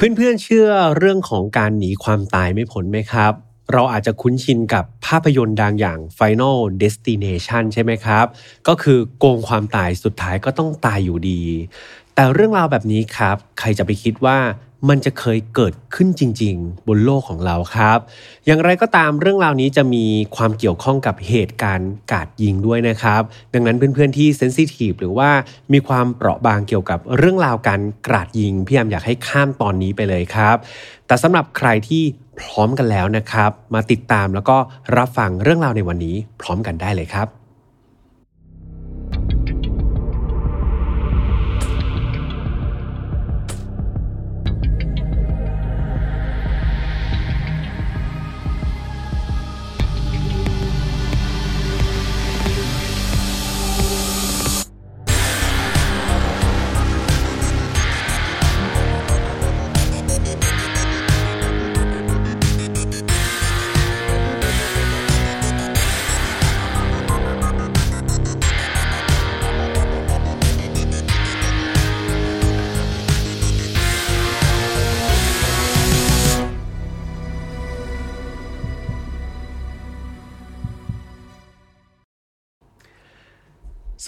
เพื่อนๆเชื่อเรื่องของการหนีความตายไม่พ้นไหมครับ เราอาจจะคุ้นชินกับภาพยนตร์ดังอย่าง Final Destination ใช่ไหมครับ ก็คือโกงความตายสุดท้ายก็ต้องตายอยู่ดี แต่เรื่องราวแบบนี้ครับ ใครจะไปคิดว่า มันจะเคยเกิดขึ้นจริง ๆ บนโลกของเราครับ อย่างไรก็ตามเรื่องราวนี้จะมีความเกี่ยวข้องกับเหตุการณ์กาดยิงด้วยนะครับ ดังนั้นเพื่อนๆที่เซนซิทีฟหรือว่ามีความเปราะบางเกี่ยวกับเรื่องราวการกราดยิงพี่ยามอยากให้ข้ามตอนนี้ไปเลยครับ แต่สำหรับใครที่พร้อมกันแล้วนะครับ มาติดตามแล้วก็รับฟังเรื่องราวในวันนี้พร้อมกันได้เลยครับ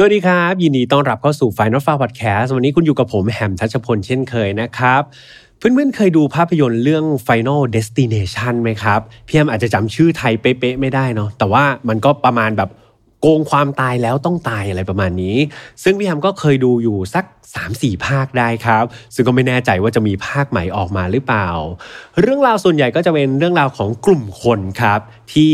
วัสดีครับ ยินดีต้อนรับเข้าสู่ Final f a r Podcast วันนี้คุณอยู่กับผมแฮมทัชพลเช่นเคยนะครับเพื่อนๆ เคยดูภาพยนตร์เรื่อง Final Destination ไหมครับพี่แฮมอาจจะจำชื่อไทยเป๊ะๆไม่ได้เนาะแต่ว่ามันก็ประมาณแบบโกงความตายแล้วต้องตายอะไรประมาณนี้ ซึ่งพี่แฮมก็เคยดูอยู่สัก 3-4 ภาคได้ครับ ซึ่งก็ไม่แน่ใจว่าจะมีภาคใหม่ออกมาหรือเปล่า เรื่องราวส่วนใหญ่ก็จะเป็นเรื่องราวของกลุ่มคนครับ ที่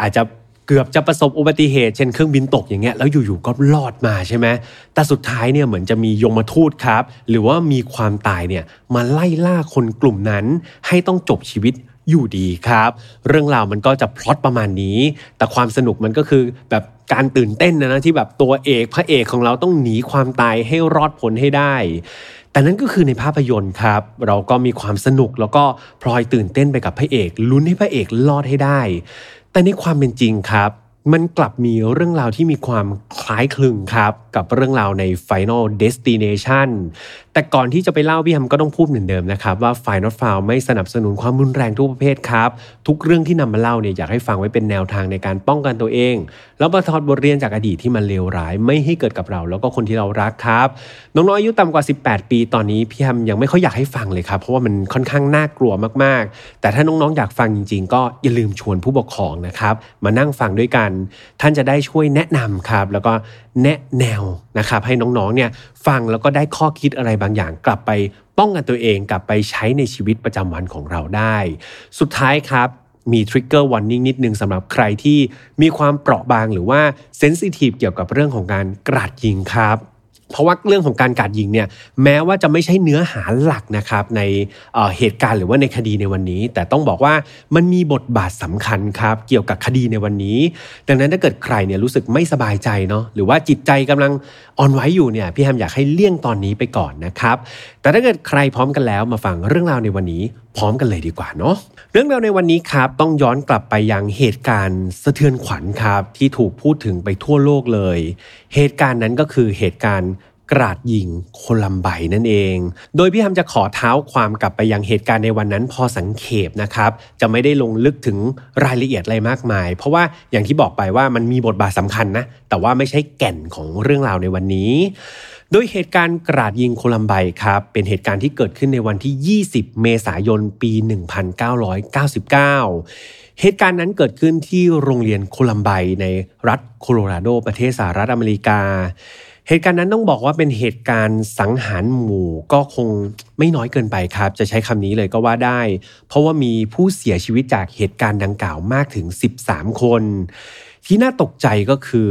อาจจะ เกือบจะประสบอุบัติเหตุเช่นเครื่องบินตกอย่างเงี้ยแล้วอยู่ๆก็รอดมาใช่ไหมแต่สุดท้ายเนี่ยเหมือนจะมียมทูตครับ หรือว่ามีความตายเนี่ยมาไล่ล่าคนกลุ่มนั้น ให้ต้องจบชีวิตอยู่ดีครับ เรื่องราวมันก็จะพล็อตประมาณนี้ แต่ความสนุกมันก็คือแบบการตื่นเต้นนะนะที่แบบตัวเอกพระเอกของเราต้องหนีความตายให้รอดพ้นให้ได้ แต่นั้นก็คือในภาพยนตร์ครับ เราก็มีความสนุกแล้วก็พลอยตื่นเต้นไปกับพระเอกลุ้นให้พระเอกรอดให้ได้ แต่ในความเป็นจริงครับ มันกลับมีเรื่องราวที่มีความคล้ายคลึงครับ กับเรื่องราวใน Final Destination แต่ก่อนที่จะไปเล่าพี่ฮัมก็ต้องพูดเหมือนเดิมนะครับ ว่า Final f i l ไม่สนับสนุนความรุนแรงทุกประเภทครับ ทุกเรื่องที่นำมาเล่าเนี่ยอยากให้ฟังไว้เป็นแนวทางในการป้องกันตัวเอง แล้วประทอดบทเรียนจากอดีตที่มันเลวร้าย ไม่ให้เกิดกับเรา แล้วก็คนที่เรารักครับน้องๆอายุต่ำกว่า 18 ปีตอนนี้พี่ฮัมยังไม่ค่อยอยากให้ฟังเลยครับเพราะว่ามันค่อนข้างน่ากลัวมากๆ แต่ถ้าน้องๆอยากฟังจริง ๆ ก็อย่าลืมชวนผู้ปกครองนะครับมานั่งฟังด้วยกัน ท่านจะได้ช่วยแนะนำครับ แล้วก็แนะแนวนะครับให้น้องๆเนี่ยฟังแล้วก็ได้ข้อคิดอะไรบางอย่าง กลับไปป้องกันตัวเองกลับไปใช้ในชีวิตประจำวันของเราได้ สุดท้ายครับมีทริกเกอร์วอร์นิ่งนิดนึงสำหรับใครที่มีความเปราะบางหรือว่าเซนซิทีฟเกี่ยวกับเรื่องของการกราดยิงครับ เพราะว่าเรื่องของการกาดยิงเนี่ยแม้ว่าจะไม่ใช่เนื้อหาหลักนะครับในเหตุการณ์หรือว่าในคดีในวันนี้ แต่ต้องบอกว่ามันมีบทบาทสำคัญครับเกี่ยวกับคดีในวันนี้ ดังนั้นถ้าเกิดใครเนี่ยรู้สึกไม่สบายใจเนาะหรือว่าจิตใจกำลังอ่อนไหวอยู่เนี่ยพี่แฮมอยากให้เลี่ยงตอนนี้ไปก่อนนะครับแต่ถ้าเกิดใครพร้อมกันแล้วมาฟังเรื่องราวในวันนี้ พร้อมกันเลยดีกว่าเนาะเรื่องราวในวันนี้ครับต้องย้อนกลับไปยังเหตุการณ์สะเทือนขวัญครับที่ถูกพูดถึงไปทั่วโลกเลย เหตุการณ์นั้นก็คือเหตุการณ์กราดยิงโคลัมไบนั่นเอง โดยพี่ฮัมจะขอเท้าความกลับไปยังเหตุการณ์ในวันนั้นพอสังเขปนะครับ จะไม่ได้ลงลึกถึงรายละเอียดอะไรมากมาย เพราะว่าอย่างที่บอกไปว่ามันมีบทบาทสำคัญนะ แต่ว่าไม่ใช่แก่นของเรื่องราวในวันนี้ โดยเหตุการณ์กราดยิงโคลัมไบครับ เป็นเหตุการณ์ที่เกิดขึ้นในวันที่ 20 เมษายน ปี 1999 เหตุการณ์นั้นเกิดขึ้นที่โรงเรียนโคลัมไบในรัฐโคโลราโดประเทศสหรัฐอเมริกา เหตุการณ์นั้นต้องบอกว่าเป็นเหตุการณ์สังหารหมู่ก็คงไม่น้อยเกินไปครับ จะใช้คำนี้เลยก็ว่าได้ เพราะว่ามีผู้เสียชีวิตจากเหตุการณ์ดังกล่าวมากถึง 13 คน ที่น่าตกใจก็คือ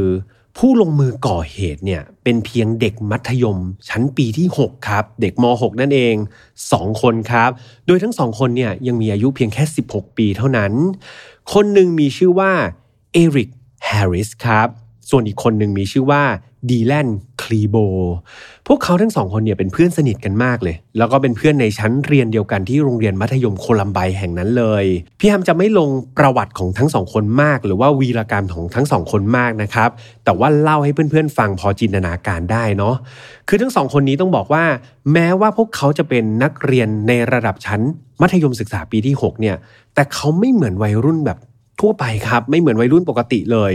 ผู้ลงมือก่อเหตุเนี่ยเป็นเพียงเด็กมัธยม ชั้นปีที่ 6 ครับ เด็กม .6 นั่นเอง 2 คนครับ โดยทั้งสองคนเนี่ยยังมีอายุเพียงแค่ 16 ปีเท่านั้น คนหนึ่งมีชื่อว่าเอริกแฮร์ริสครับ ส่วนอีกคนหนึ่งมีชื่อว่า ดีแลนคลีโบ พวกเขาทั้งสองคนเนี่ยเป็นเพื่อนสนิทกันมากเลย แล้วก็เป็นเพื่อนในชั้นเรียนเดียวกันที่โรงเรียนมัธยมโคลัมไบแห่งนั้นเลย พี่ฮัมจะไม่ลงประวัติของทั้งสองคนมาก หรือว่าวีรกรรมของทั้งสองคนมากนะครับ แต่ว่าเล่าให้เพื่อนๆฟังพอจินตนาการได้เนาะ คือทั้งสองคนนี้ต้องบอกว่า แม้ว่าพวกเขาจะเป็นนักเรียนในระดับชั้นมัธยมศึกษาปีที่ 6 เนี่ย แต่เขาไม่เหมือนวัยรุ่นแบบ ทั่วไปครับ ไม่เหมือนวัยรุ่นปกติเลย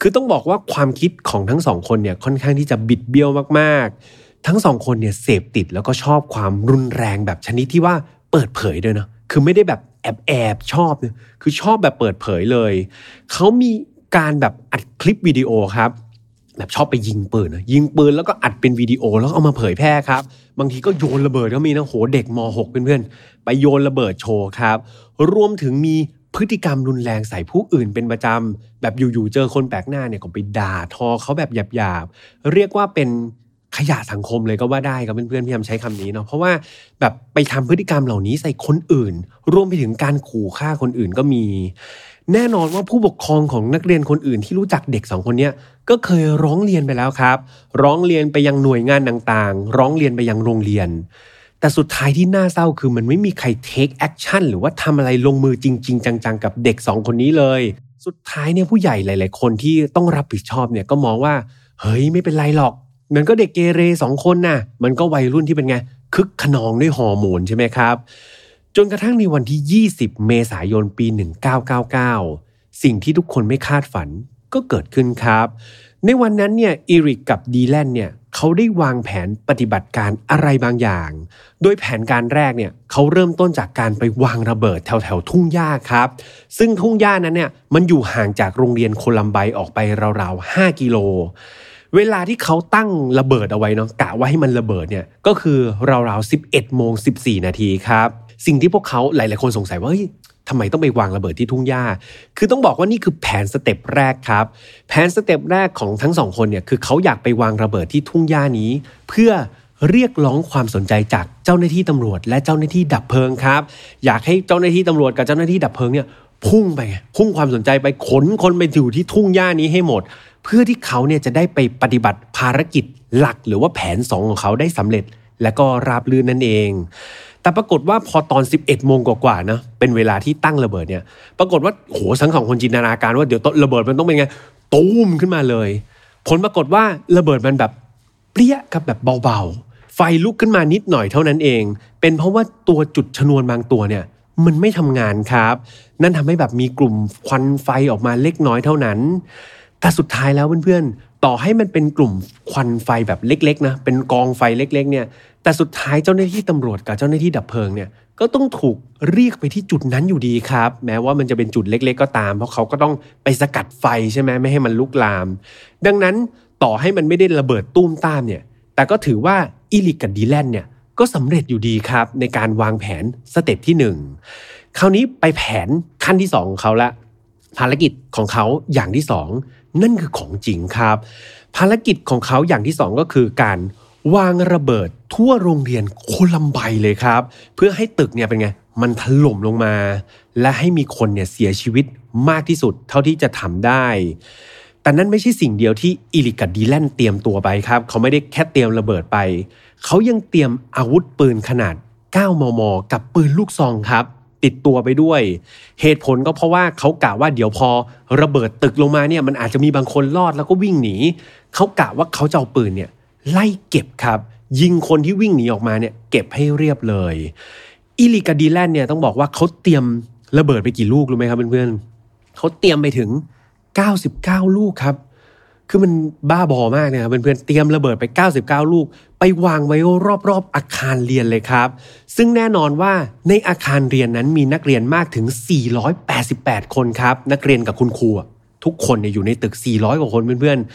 คือต้องบอกว่าความคิดของทั้งสองคนเนี่ยค่อนข้างที่จะบิดเบี้ยวมากๆ ทั้งสองคนเนี่ยเสพติดแล้วก็ชอบความรุนแรงแบบชนิดที่ว่าเปิดเผยด้วยนะคือไม่ได้แบบแอบแอบชอบเนี่ยคือชอบแบบเปิดเผยเลย เขามีการแบบอัดคลิปวิดีโอครับแบบชอบไปยิงปืนนะยิงปืนแล้วก็อัดเป็นวิดีโอแล้วเอามาเผยแพร่ครับ บางทีก็โยนระเบิดก็มีนะโหเด็กม .6 เพื่อนๆไปโยนระเบิดโชว์ครับ รวมถึงมี พฤติกรรมรุนแรงใส่ผู้อื่นเป็นประจำแบบอยู่ๆเจอคนแปลกหน้าเนี่ยก็ไปด่าทอเขาแบบหยาบๆเรียกว่าเป็นขยะสังคมเลยก็ว่าได้ครับเพื่อนๆพี่ยามใช้คำนี้เนาะเพราะว่าแบบไปทำพฤติกรรมเหล่านี้ใส่คนอื่น รวมไปถึงการขู่ฆ่าคนอื่นก็มี แน่นอนว่าผู้ปกครองของนักเรียนคนอื่นที่รู้จักเด็กสองคนนี้ก็เคยร้องเรียนไปแล้วครับ ร้องเรียนไปยังหน่วยงานต่างๆ ร้องเรียนไปยังโรงเรียน แต่สุดท้ายที่น่าเศร้าคือมันไม่มีใคร take action หรือว่าทำอะไรลงมือจริง ๆ จัง ๆ กับเด็กสองคนนี้เลย สุดท้ายเนี่ยผู้ใหญ่หลาย ๆ คนที่ต้องรับผิดชอบเนี่ยก็มองว่าเฮ้ยไม่เป็นไรหรอกมันก็เด็กเกเรสองคนน่ะ มันก็วัยรุ่นที่เป็นไง คึกขนองด้วยฮอร์โมนใช่ไหมครับ จนกระทั่งในวันที่ 20 เมษายนปี 1999 สิ่งที่ทุกคนไม่คาดฝันก็เกิดขึ้นครับ ในวันนั้นเนี่ยอีริกกับดีแลนเนี่ย เขาได้วางแผนปฏิบัติการอะไรบางอย่าง โดยแผนการแรกเนี่ยเขาเริ่มต้นจากการไปวางระเบิดแถวแถวทุ่งหญ้าครับ ซึ่งทุ่งหญ้านั้นเนี่ยมันอยู่ห่างจากโรงเรียนโคลัมไบออกไปราวๆ5กิโล เวลาที่เขาตั้งระเบิดเอาไว้เนาะกะว่าให้มันระเบิดเนี่ยก็คือราวๆ11โมง14 นาทีครับ สิ่งที่พวกเขาหลายๆคนสงสัยว่า ทำไมต้องไปวางระเบิดที่ทุ่งหญ้า คือต้องบอกว่านี่คือแผน step แรกครับ แผน step แรกของทั้งสองคนเนี่ยคือเขาอยากไปวางระเบิดที่ทุ่งหญ้านี้ เพื่อเรียกร้องความสนใจจากเจ้าหน้าที่ตำรวจ และเจ้าหน้าที่ดับเพลิงครับ อยากให้เจ้าหน้าที่ตำรวจกับเจ้าหน้าที่ดับเพลิงเนี่ยพุ่งไปพุ่งความสนใจไปขนคนไปอยู่ที่ทุ่งหญ้านี้ให้หมด เพื่อที่เขาเนี่ยจะได้ไปปฏิบัติภารกิจหลักหรือว่าแผนสองของเขาได้สำเร็จ และก็ราบรื่นนั่นเอง แต่ปรากฏว่าพอตอน 11โมงกว่าๆนะเป็นเวลาที่ตั้งระเบิดเนี่ย ปรากฏว่าโหสังของคนจินตนาการว่าเดี๋ยวระเบิดมันต้องเป็นไงตูมขึ้นมาเลย ผลปรากฏว่าระเบิดมันแบบเปรี้ยกับแบบเบาๆ ไฟลุกขึ้นมานิดหน่อยเท่านั้นเอง เป็นเพราะว่าตัวจุดชนวนบางตัวเนี่ยมันไม่ทำงานครับ นั่นทำให้แบบมีกลุ่มควันไฟออกมาเล็กน้อยเท่านั้น แต่สุดท้ายแล้วเพื่อนๆ ต่อให้มันเป็นกลุ่มควันไฟแบบเล็กๆนะ เป็นกองไฟเล็ก ๆ เนี่ย แต่สุดท้ายเจ้าหน้าที่ตำรวจกับเจ้าหน้าที่ดับเพลิงเนี่ยก็ต้องถูกเรียกไปที่จุดนั้นอยู่ดีครับ แม้ว่ามันจะเป็นจุดเล็ก ๆ ก็ตาม เพราะเขาก็ต้องไปสกัดไฟใช่ไหมไม่ให้มันลุกลาม ดังนั้นต่อให้มันไม่ได้ระเบิดตูมตามเนี่ย แต่ก็ถือว่า Eric กับ Dylan เนี่ยก็สำเร็จอยู่ดีครับ ในการวางแผน step ที่ 1 คราวนี้ไปแผนขั้นที่ 2 ของเขาละ ภารกิจของเขาอย่างที่ 2 นั่นคือของจริงครับ ภารกิจของเขาอย่างที่ 2 ก็คือการ วางระเบิดทั่วโรงเรียนโคลัมไบเลยครับ เพื่อให้ตึกเนี่ยเป็นไง มันถล่มลงมา และให้มีคนเนี่ยเสียชีวิตมากที่สุดเท่าที่จะทำได้ แต่นั่นไม่ใช่สิ่งเดียวที่อิลิกับดีแลนเตรียมตัวไปครับ เขาไม่ได้แค่เตรียมระเบิดไป เขายังเตรียมอาวุธปืนขนาด 9 มม กับปืนลูกซองครับ ติดตัวไปด้วย เหตุผลก็เพราะว่าเขากะว่าเดี๋ยวพอ ระเบิดตึกลงมาเนี่ยมันอาจจะมีบางคนรอดแล้วก็วิ่งหนีเขากะว่าเขาจะเอาปืนเนี่ย ไล่เก็บครับ ยิงคนที่วิ่งหนีออกมาเนี่ยเก็บให้เรียบเลยอิลิกาดีแลนเนี่ยต้องบอกว่าเขาเตรียมระเบิดไปกี่ลูกรู้ไหมครับเพื่อนๆเขาเตรียมไปถึง 99 ลูกครับ คือมันบ้าบอมากนะครับเพื่อนๆเตรียมระเบิดไป 99 ลูก ไปวางไว้รอบๆอาคารเรียนเลยครับ ซึ่งแน่นอนว่าในอาคารเรียนนั้นมีนักเรียนมากถึง 488 คนครับ นักเรียนกับคุณครูทุกคนเนี่ยอยู่ในตึก 400 กว่าคนเพื่อนๆ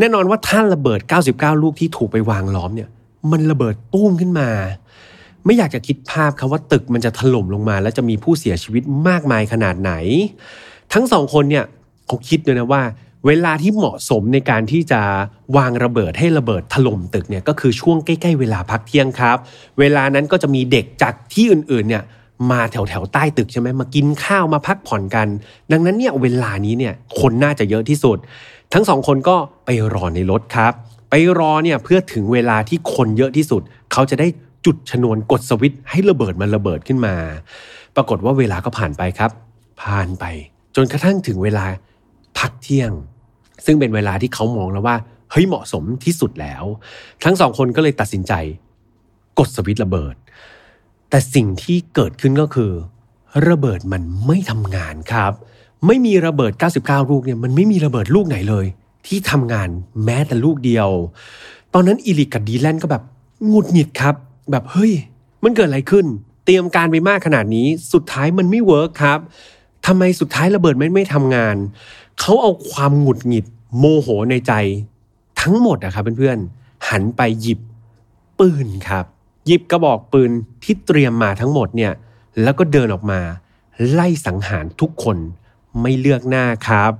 แน่นอนว่าท่านระเบิด 99 ลูกที่ถูกไปวางล้อมเนี่ย มันระเบิดตุ้มขึ้นมา ไม่อยากจะคิดภาพครับว่าตึกมันจะถล่มลงมา และจะมีผู้เสียชีวิตมากมายขนาดไหน ทั้งสองคนเนี่ยเขาคิดด้วยนะว่า เวลาที่เหมาะสมในการที่จะวางระเบิดให้ระเบิดถล่มตึกเนี่ยก็คือช่วงใกล้ๆเวลาพักเที่ยงครับ เวลานั้นก็จะมีเด็กจากที่อื่นๆเนี่ยมาแถวแถวใต้ตึกใช่ไหมมากินข้าวมาพักผ่อนกัน ดังนั้นเนี่ยเวลานี้เนี่ยคนน่าจะเยอะที่สุด ทั้งสองคนก็ไปรอในรถครับ ไปรอเนี่ยเพื่อถึงเวลาที่คนเยอะที่สุด เขาจะได้จุดชนวนกดสวิตช์ให้ระเบิดมันระเบิดขึ้นมา ปรากฏว่าเวลาก็ผ่านไปครับ ผ่านไป จนกระทั่งถึงเวลาพักเที่ยง ซึ่งเป็นเวลาที่เขามองแล้วว่าเฮ้ยเหมาะสมที่สุดแล้ว ทั้งสองคนก็เลยตัดสินใจ กดสวิตช์ระเบิด แต่สิ่งที่เกิดขึ้นก็คือ ระเบิดมันไม่ทำงานครับ ไม่มีระเบิด 99 ลูกเนี่ยมันไม่มีระเบิดลูกไหนเลย ที่ทำงานแม้แต่ลูกเดียว ตอนนั้นอีลิกกับดีแลนก็แบบงุดหงิดครับ แบบเฮ้ย มันเกิดอะไรขึ้น เตรียมการไปมากขนาดนี้ สุดท้ายมันไม่เวิร์กครับทำไมสุดท้ายระเบิดไม่ไม่ทำงาน เขาเอาความหงุดหงิด โมโหในใจ ทั้งหมดอะครับเพื่อนๆหันไปหยิบปืนครับ หยิบกระบอกปืนที่เตรียมมาทั้งหมดเนี่ยแล้วก็เดินออกมา ไล่สังหารทุกคน ไม่เลือกหน้าครับ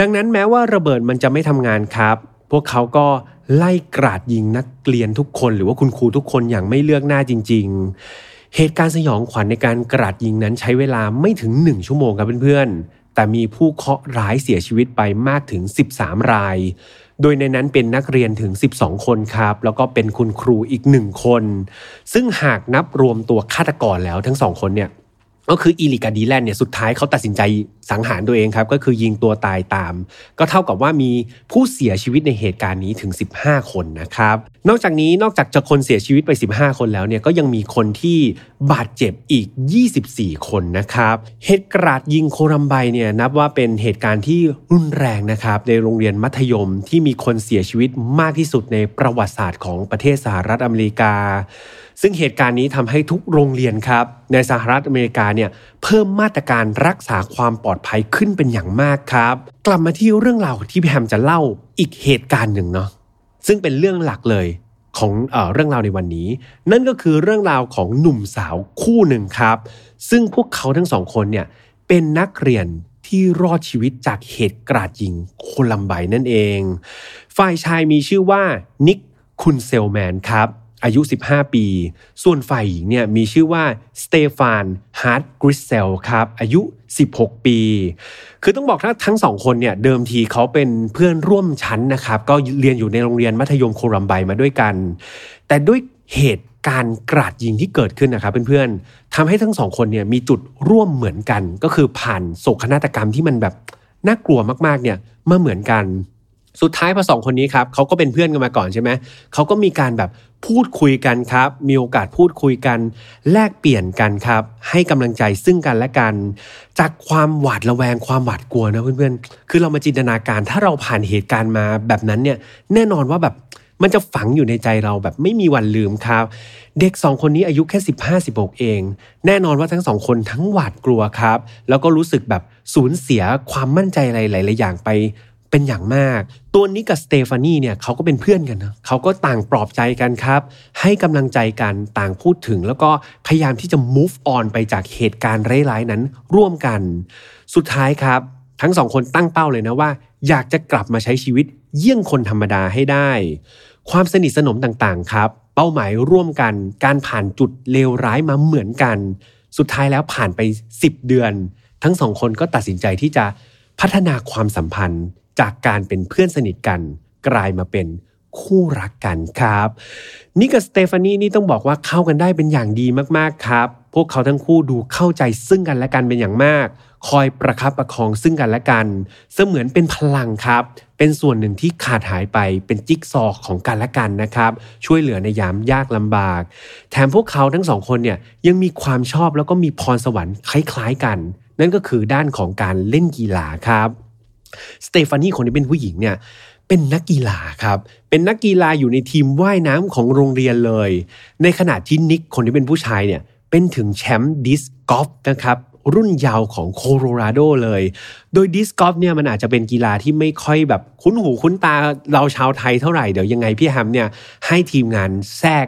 ดังนั้นแม้ว่าระเบิดมันจะไม่ทำงานครับ พวกเขาก็ไล่กราดยิงนักเรียนทุกคนหรือว่าคุณครูทุกคนอย่างไม่เลือกหน้าจริง ๆ เหตุการณ์สยองขวัญในการกราดยิงนั้นใช้เวลาไม่ถึง 1 ชั่วโมงครับเพื่อนๆ แต่มีผู้เคราะห์ร้ายเสียชีวิตไปมากถึง 13 ราย โดยในนั้นเป็นนักเรียนถึง 12 คนครับ แล้วก็เป็นคุณครูอีกหนึ่งคน ซึ่งหากนับรวมตัวฆาตกรแล้วทั้งสองคนเนี่ย ก็คืออีลิกาดีแลนเนี่ยสุดท้ายเขาตัดสินใจสังหารตัวเองครับ ก็คือยิงตัวตายตาม ก็เท่ากับว่ามีผู้เสียชีวิตในเหตุการณ์นี้ถึง 15 คนนะครับ นอกจากนี้นอกจากจะคนเสียชีวิตไป 15 คนแล้วเนี่ยก็ยังมีคนที่บาดเจ็บอีก 24 คนนะครับเหตุกราดยิงโครัมไบเนี่ยนับว่าเป็นเหตุการณ์ที่รุนแรงนะครับในโรงเรียนมัธยมที่มีคนเสียชีวิตมากที่สุดในประวัติศาสตร์ของประเทศสหรัฐอเมริกา ซึ่งเหตุการณ์นี้ทำให้ทุกโรงเรียนครับ ในสหรัฐอเมริกาเนี่ยเพิ่มมาตรการรักษาความปลอดภัยขึ้นเป็นอย่างมากครับ กลับมาที่เรื่องราวที่พี่แฮมจะเล่าอีกเหตุการณ์หนึ่งเนาะซึ่งเป็นเรื่องหลักเลยของเอเรื่องราวในวันนี้ นั่นก็คือเรื่องราวของหนุ่มสาวคู่หนึ่งครับ ซึ่งพวกเขาทั้งสองคนเนี่ยเป็นนักเรียนที่รอดชีวิตจากเหตุกราดยิงโคลัมไบนั่นเอง ฝ่ายชายมีชื่อว่านิกคุณเซลแมนครับ อายุ 15 ปี ส่วนฝ่ายหญิงเนี่ยมีชื่อว่า Stephanie Hart-Grizzell ครับอายุ 16 ปี คือต้องบอกว่าทั้งสองคนเนี่ยเดิมทีเขาเป็นเพื่อนร่วมชั้นนะครับ ก็เรียนอยู่ในโรงเรียนมัธยมโคลัมไบน์มาด้วยกัน แต่ด้วยเหตุการณ์กราดยิงที่เกิดขึ้นนะครับเพื่อนๆทำให้ทั้งสองคนเนี่ยมีจุดร่วมเหมือนกัน ก็คือผ่านโศกนาฏกรรมที่มันแบบน่ากลัวมากๆเนี่ยมาเหมือนกัน สุดท้ายพอสองคนนี้ครับเขาก็เป็นเพื่อนกันมาก่อนใช่ไหมเขาก็มีการแบบพูดคุยกันครับ มีโอกาสพูดคุยกัน แลกเปลี่ยนกันครับ ให้กำลังใจซึ่งกันและกัน จากความหวาดระแวงความหวาดกลัวนะเพื่อนๆ คือเรามาจินตนาการถ้าเราผ่านเหตุการณ์มาแบบนั้นเนี่ยแน่นอนว่าแบบมันจะฝังอยู่ในใจเราแบบไม่มีวันลืมครับ เด็กสองคนนี้อายุแค่ 15 16 เอง แน่นอนว่าทั้งสองคนทั้งหวาดกลัวครับ แล้วก็รู้สึกแบบสูญเสียความมั่นใจอะไรหลายๆอย่างไป เป็นอย่างมาก ตัวนี้กับสเตฟานีเนี่ยเขาก็เป็นเพื่อนกันนะเขาก็ต่างปลอบใจกันครับ ให้กำลังใจกันต่างพูดถึง แล้วก็พยายามที่จะ move on ไปจากเหตุการณ์ร้ายๆนั้นร่วมกัน สุดท้ายครับ ทั้งสองคนตั้งเป้าเลยนะว่า อยากจะกลับมาใช้ชีวิตเยี่ยงคนธรรมดาให้ได้ ความสนิทสนมต่างๆครับ เป้าหมายร่วมกัน การผ่านจุดเลวร้ายมาเหมือนกัน สุดท้ายแล้วผ่านไป 10 เดือน ทั้งสองคนก็ตัดสินใจที่จะพัฒนาความสัมพันธ์ จากการเป็นเพื่อนสนิทกัน กลายมาเป็นคู่รักกันครับนี่กับสเตฟานีนี่ต้องบอกว่าเข้ากันได้เป็นอย่างดีมากๆครับ พวกเขาทั้งคู่ดูเข้าใจซึ่งกันและกันเป็นอย่างมาก คอยประคับประคองซึ่งกันและกัน เสมือนเป็นพลังครับ เป็นส่วนหนึ่งที่ขาดหายไปเป็นจิ๊กซอของกันและกันนะครับ ช่วยเหลือในยามยากลำบาก แถมพวกเขาทั้งสองคนเนี่ยยังมีความชอบแล้วก็มีพรสวรรค์คล้ายๆกัน นั่นก็คือด้านของการเล่นกีฬาครับ สเตฟานีคนนี้เป็นผู้หญิงเนี่ยเป็นนักกีฬาครับ เป็นนักกีฬาอยู่ในทีมว่ายน้ำของโรงเรียนเลย ในขณะที่นิกคนที่เป็นผู้ชายเนี่ยเป็นถึงแชมป์ดิสกอล์ฟนะครับ รุ่นยาวของโคโลราโดเลย โดย disc golf เนี่ยมันอาจจะเป็นกีฬาที่ไม่ค่อยแบบคุ้นหูคุ้นตาเราชาวไทยเท่าไหร่ เดี๋ยวยังไงพี่แฮมเนี่ยให้ทีมงานแทรก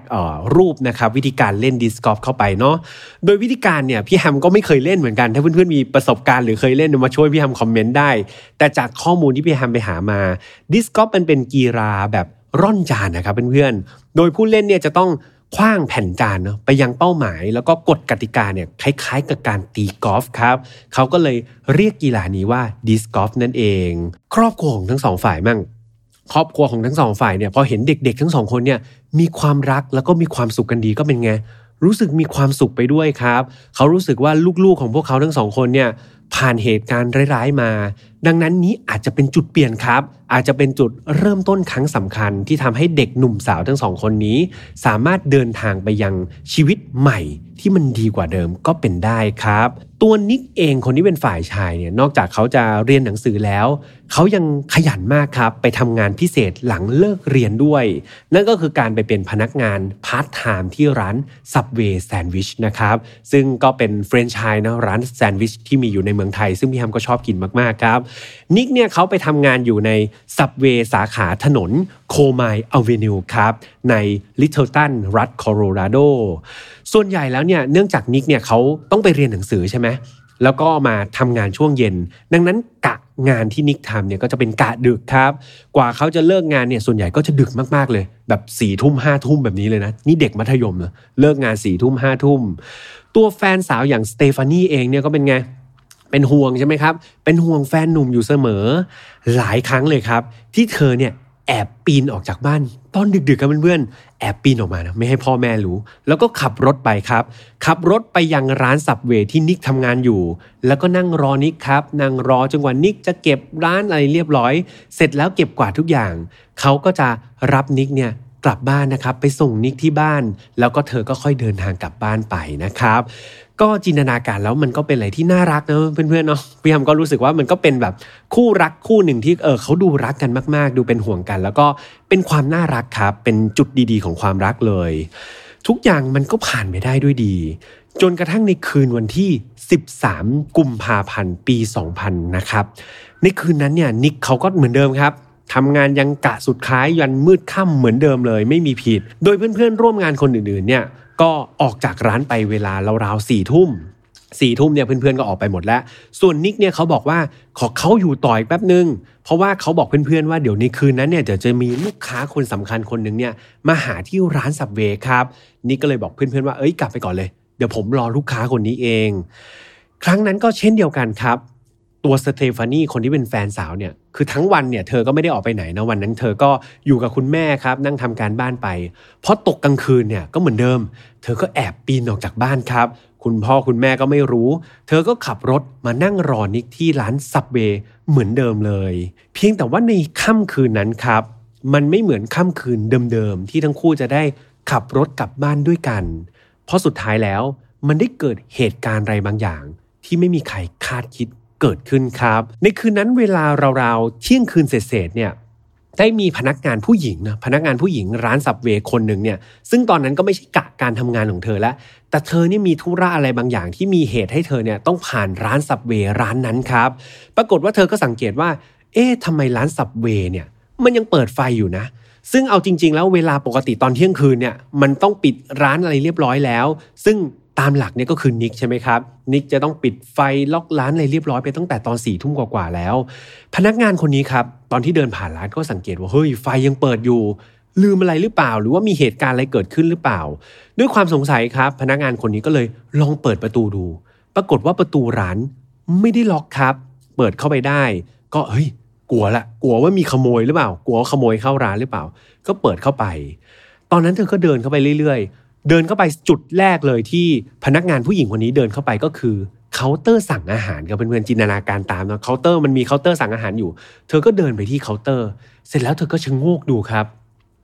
รูปนะครับวิธีการเล่น disc golf เข้าไปเนาะ โดยวิธีการเนี่ยพี่แฮมก็ไม่เคยเล่นเหมือนกัน ถ้าเพื่อนๆมีประสบการณ์หรือเคยเล่นมาช่วยพี่แฮมคอมเมนต์ได้ แต่จากข้อมูลที่พี่แฮมไปหามา disc golf มันเป็นกีฬาแบบร่อนจานนะครับเพื่อนๆ โดยผู้เล่นเนี่ยจะต้อง ขว้างแผ่นจานเนาะไปยังเป้าหมาย แล้วก็กฎกติกาเนี่ยคล้ายๆ กับการตีกอล์ฟครับ เขาก็เลยเรียกกีฬานี้ว่าดิสกอล์ฟนั่นเอง ครอบครัวของทั้งสองฝ่ายมั่งครอบครัวของทั้งสองฝ่ายเนี่ยพอเห็นเด็กๆ ทั้งสองคนเนี่ยมีความรักแล้วก็มีความสุขกันดีก็เป็นไงรู้สึกมีความสุขไปด้วยครับ เขารู้สึกว่าลูกๆของพวกเขาทั้งสองคนเนี่ยผ่านเหตุการณ์ร้ายๆมาดังนั้นนี้อาจจะเป็นจุดเปลี่ยนครับ อาจจะเป็นจุดเริ่มต้นครั้งสำคัญที่ทำให้เด็กหนุ่มสาวทั้งสองคนนี้ สามารถเดินทางไปยังชีวิตใหม่ที่มันดีกว่าเดิมก็เป็นได้ครับ ตัวนิกเองคนที่เป็นฝ่ายชายเนี่ยนอกจากเขาจะเรียนหนังสือแล้ว เขายังขยันมากครับ ไปทำงานพิเศษหลังเลิกเรียนด้วย นั่นก็คือการไปเป็นพนักงานพาร์ทไทม์ที่ร้าน Subway Sandwich นะครับ ซึ่งก็เป็นแฟรนไชส์นะร้านแซนด์วิชที่มีอยู่ในเมืองไทย ซึ่งพี่แฮมก็ชอบกินมากๆครับนิกเนี่ยเขาไปทำงานอยู่ใน Subway สาขาถนนCoal Mine Avenue ครับ ในลิตเทิลตันรัฐโคโลราโด ส่วนใหญ่แล้วเนี่ยเนื่องจากนิกเนี่ยเขาต้องไปเรียนหนังสือใช่ไหมแล้วก็มาทำงานช่วงเย็น ดังนั้นกะงานที่นิกทำเนี่ยก็จะเป็นกะดึกครับ กว่าเขาจะเลิกงานเนี่ยส่วนใหญ่ก็จะดึกมากๆเลย แบบสี่ทุ่มห้าทุ่มแบบนี้เลยนะ นี่เด็กมัธยมเลยเลิกงานสี่ทุ่มห้าทุ่ม ตัวแฟนสาวอย่างสเตฟานีเองเนี่ยก็เป็นไง เป็นห่วงใช่ไหมครับ เป็นห่วงแฟนหนุ่มอยู่เสมอ หลายครั้งเลยครับ ที่เธอเนี่ยแอบปีนออกจากบ้านตอนดึกๆกับเพื่อนๆแอบปีนออกมานะไม่ให้พ่อแม่รู้ แล้วก็ขับรถไปครับ ขับรถไปยังร้านสับเวที่นิกทำงานอยู่ แล้วก็นั่งรอนิกครับนั่งรอจนกว่านิกจะเก็บร้านอะไรเรียบร้อย เสร็จแล้วเก็บกวาดทุกอย่าง เขาก็จะรับนิกเนี่ยกลับบ้านนะครับ ไปส่งนิกที่บ้าน แล้วก็เธอก็ค่อยเดินทางกลับบ้านไปนะครับ ก็จินตนาการแล้วมันก็เป็นอะไรที่น่ารักนะเพื่อนๆเนาะพี่ฮัมก็รู้สึกว่ามันก็เป็นแบบคู่รักคู่หนึ่งที่เออเขาดูรักกันมากๆ ดูเป็นห่วงกัน แล้วก็เป็นความน่ารักครับ เป็นจุดดีๆ ของความรักเลย ทุกอย่างมันก็ผ่านไปได้ด้วยดี จนกระทั่งในคืนวันที่ 13 กุมภาพันธ์ปี 2000 นะครับ ในคืนนั้นเนี่ยนิกเขาก็เหมือนเดิมครับทำงานยังกะสุดท้ายยันมืดค่ำเหมือนเดิมเลย ไม่มีผิด โดยเพื่อนๆ ร่วมงานคนอื่นๆเนี่ย ก็ออกจากร้านไปเวลาราวๆสี่ทุ่มสี่ทุ่มเนี่ยเพื่อนๆก็ออกไปหมดแล้ว ส่วนนิกเนี่ยเขาบอกว่าขอเขาอยู่ต่อยแป๊บนึง เพราะว่าเขาบอกเพื่อนๆว่าเดี๋ยวในคืนนั้นเนี่ยเดี๋ยวจะมีลูกค้าคนสำคัญคนหนึ่งเนี่ยมาหาที่ร้านสับเวครับ นิกก็เลยบอกเพื่อนๆว่าเอ้ยกลับไปก่อนเลย เดี๋ยวผมรอลูกค้าคนนี้เอง ครั้งนั้นก็เช่นเดียวกันครับ ตัวสเตฟานีคนที่เป็นแฟนสาวเนี่ยคือทั้งวันเนี่ยเธอก็ไม่ได้ออกไปไหนนะวันนั้น เธอก็อยู่กับคุณแม่ครับ นั่งทำการบ้านไปเพราะตกกลางคืนเนี่ยก็เหมือนเดิม เธอก็แอบปีนออกจากบ้านครับ คุณพ่อคุณแม่ก็ไม่รู้ เธอก็ขับรถมานั่งรอนิกที่ร้านซับเบย์เหมือนเดิมเลย เพียงแต่ว่าในค่ำคืนนั้นครับ มันไม่เหมือนค่ำคืนเดิมๆที่ทั้งคู่จะได้ขับรถกลับบ้านด้วยกัน เพราะสุดท้ายแล้วมันได้เกิดเหตุการณ์อะไรบางอย่างที่ไม่มีใครคาดคิด เกิดขึ้นครับ ในคืนนั้นเวลาราวๆเที่ยงคืนเศษเนี่ยได้มีพนักงานผู้หญิงนะพนักงานผู้หญิงร้านสับเวคนหนึ่งเนี่ยซึ่งตอนนั้นก็ไม่ใช่กะการทำงานของเธอแล้ว แต่เธอเนี่ยมีธุระอะไรบางอย่างที่มีเหตุให้เธอเนี่ยต้องผ่านร้านสับเวร้านนั้นครับ ปรากฏว่าเธอก็สังเกตว่า เอ๊ะทำไมร้านสับเวเนี่ยมันยังเปิดไฟอยู่นะ ซึ่งเอาจริง ๆ แล้วเวลาปกติตอนเที่ยงคืนเนี่ยมันต้องปิดร้านอะไรเรียบร้อยแล้ว ซึ่ง ตามหลักเนี่ยก็คือนิกใช่ไหมครับ นิกจะต้องปิดไฟล็อกร้านอะไรเรียบร้อยไปตั้งแต่ตอนสี่ทุ่มกว่าๆแล้ว พนักงานคนนี้ครับ ตอนที่เดินผ่านร้านก็สังเกตว่าเฮ้ยไฟยังเปิดอยู่ ลืมอะไรหรือเปล่า หรือว่ามีเหตุการณ์อะไรเกิดขึ้นหรือเปล่า ด้วยความสงสัยครับ พนักงานคนนี้ก็เลยลองเปิดประตูดู ปรากฏว่าประตูร้านไม่ได้ล็อกครับ เปิดเข้าไปได้ ก็เฮ้ย กลัวละ กลัวว่ามีขโมยหรือเปล่า กลัวขโมยเข้าร้านหรือเปล่า ก็เปิดเข้าไป ตอนนั้นเธอก็เดินเข้าไปเรื่อย เดินเข้าไปจุดแรกเลยที่พนักงานผู้หญิงคนนี้เดินเข้าไปก็คือเคาน์เตอร์สั่งอาหารกับเพื่อนๆจินตนาการตามนะเคาน์เตอร์มันมีเคาน์เตอร์สั่งอาหารอยู่ เธอก็เดินไปที่เคาน์เตอร์ เสร็จแล้วเธอก็ชะโงกดูครับ